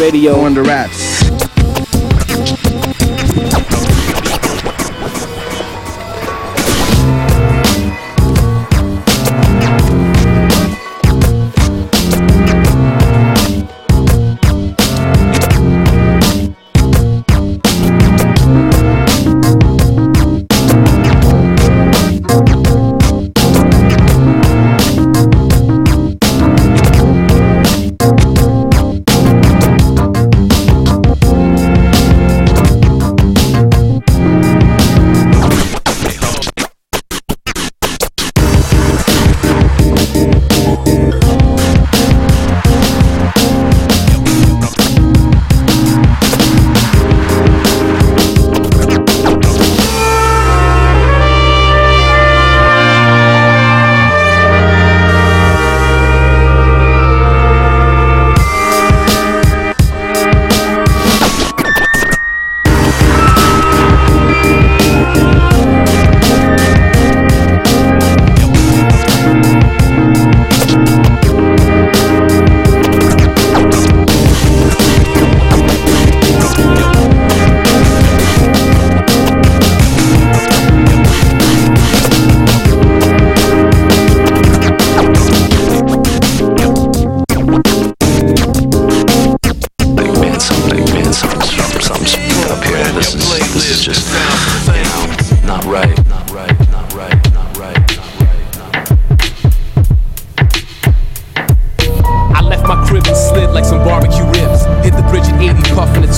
radio under wraps. this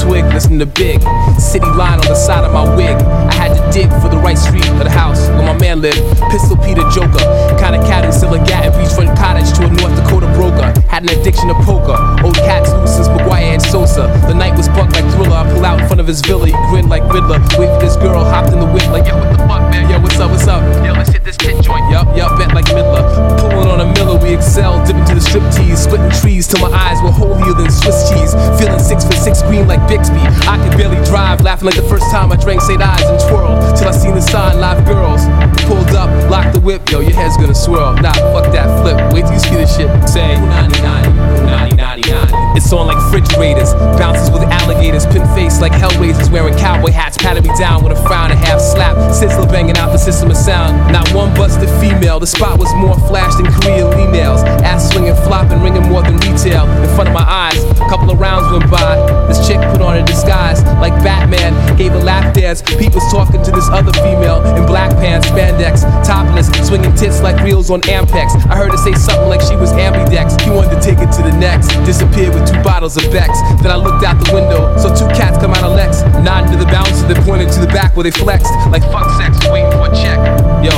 twig, listen to Big. City line on the side of my wig. I had to dig for the right street of the house where my man lived. Pistol Peter Joker. Kinda cat and still a gat and beachfront cottage to a North Dakota broker. Had an addiction to poker. Old cats loose since McGwire and Sosa. The night was bucked like Thriller. I pull out in front of his villa. He grinned like Riddler. For this girl, hopped in the whip like, yo, what the fuck, man? Yo, what's up, what's up? Yo, let's hit this tit joint. Yup, yup, bet like Midler. Pulling on a Miller, we excel. Dipping to the strip tease. Splitting trees till my eyes were holier than Swiss cheese. Feeling six for six green like Bixby. I could barely drive, laughing like the first time I drank St. Ides and twirled. Till I seen the sign, live girls. Pulled up, locked the whip, yo, your head's gonna swirl. Nah, fuck that flip. Wait till you see this shit. Say, 90 90 90 It's on like refrigerators. Bounces with alligators, pin face like hellraisers. Wearing cowboy hats, patting me down with a frown and half slap. Sizzler banging out the system of sound. Not one busted female. The spot was more flash than Korean Lee nails. Ass swinging, flopping, ringing more than retail. In front of my eyes, a couple of rounds went by. This chick put on a disguise like Batman. Gave a lap dance. Pete was talking to this other female in black pants, spandex, topless, swinging tits like reels on Ampex. I heard her say something like she was ambidex. He wanted to take it to the Disappeared with two bottles of Beck's. Then I looked out the window, saw two cats come out of Lex, nodding to the bouncer that pointed to the back where they flexed. Like fuck sex, waiting for a check. Yo,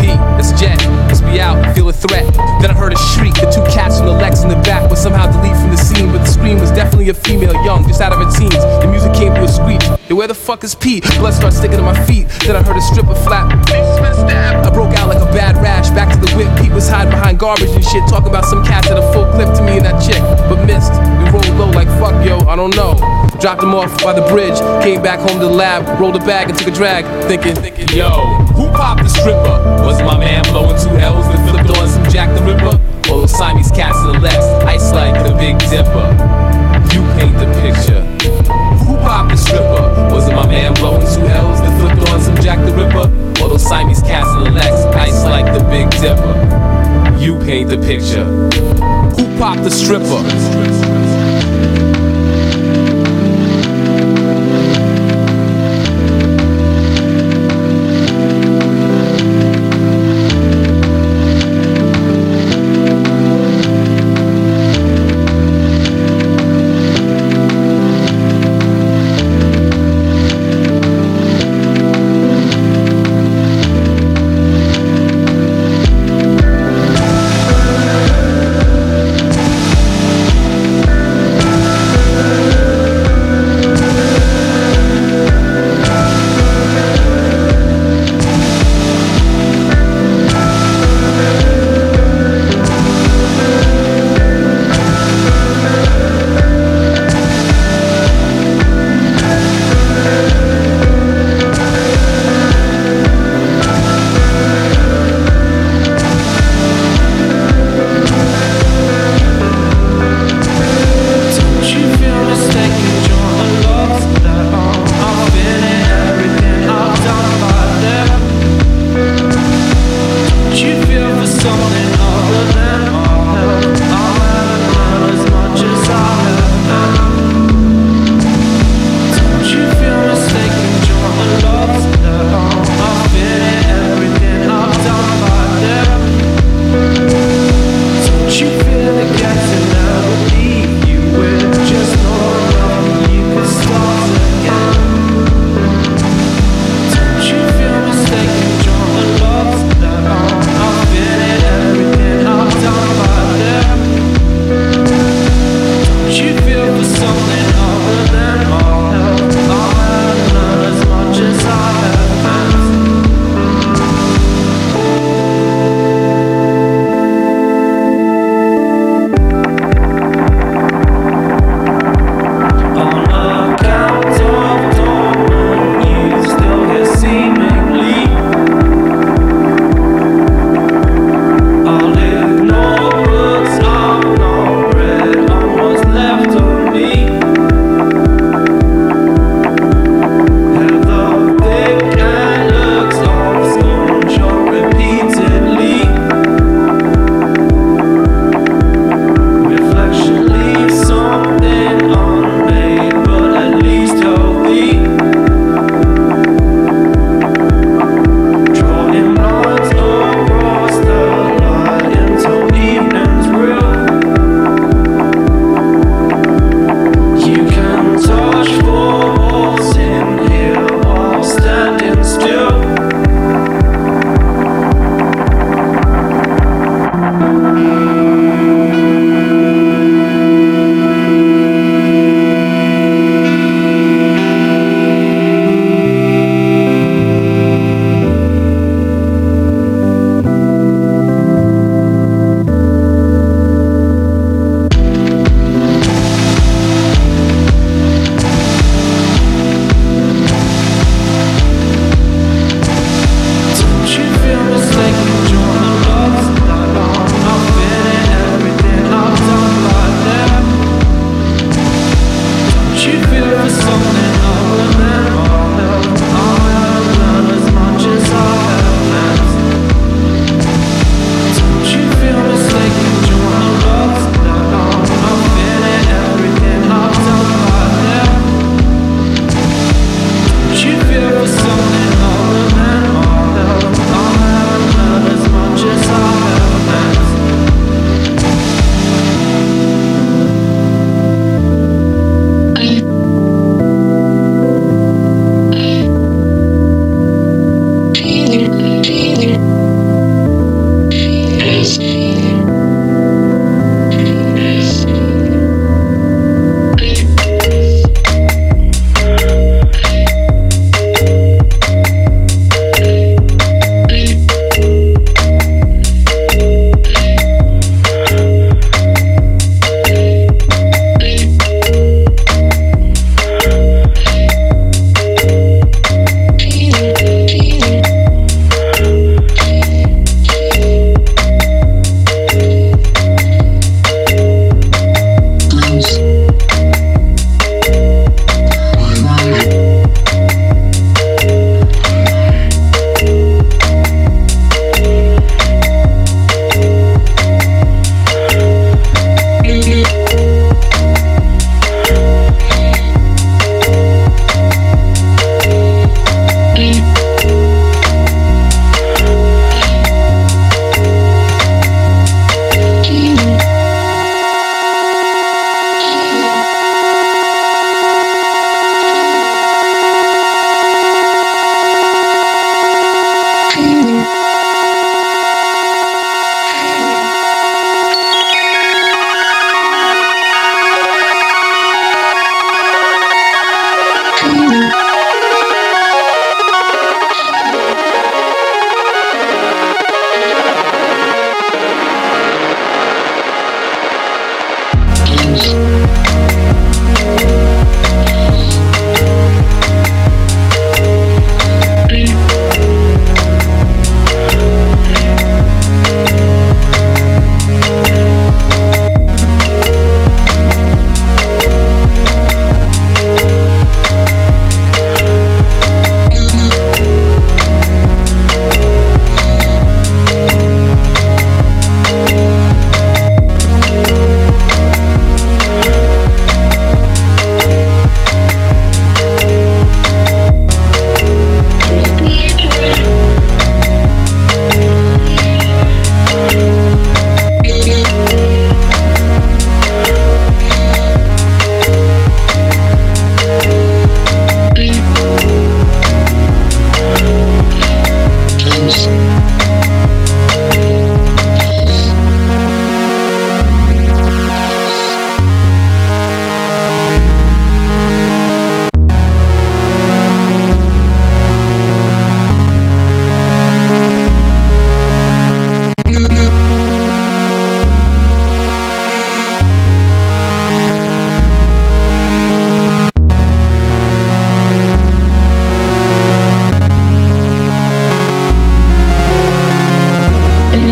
Pete, it's Jet. Let's be out, feel a threat. Then I heard a shriek. The two cats from the Lex in the back were somehow deleted from the scene, but the scream was definitely a female, young, just out of her teens. The music came to a screech. Yo, where the fuck is Pete? Blood started sticking to my feet. Then I heard a stripper flap. I broke out like a bad rash. Back to the whip. Pete was hiding behind garbage and shit, talking about some cats at a full clip to me and that chick, but missed. We rolled low like fuck, yo, I don't know. Dropped him off by the bridge. Came back home to the lab, rolled a bag and took a drag, thinking, thinking, yo, who popped the stripper? Was my man blowing two L's and flipped on some Jack the Ripper? Or those Siamese cats the left, ice like the Big Dipper. You paint the picture. Who popped the stripper? Was it my man blowing two L's that flipped on some Jack the Ripper? Or those Siamese cats the Lex, ice like the Big Dipper? You paint the picture. Who popped the stripper?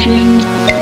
changing.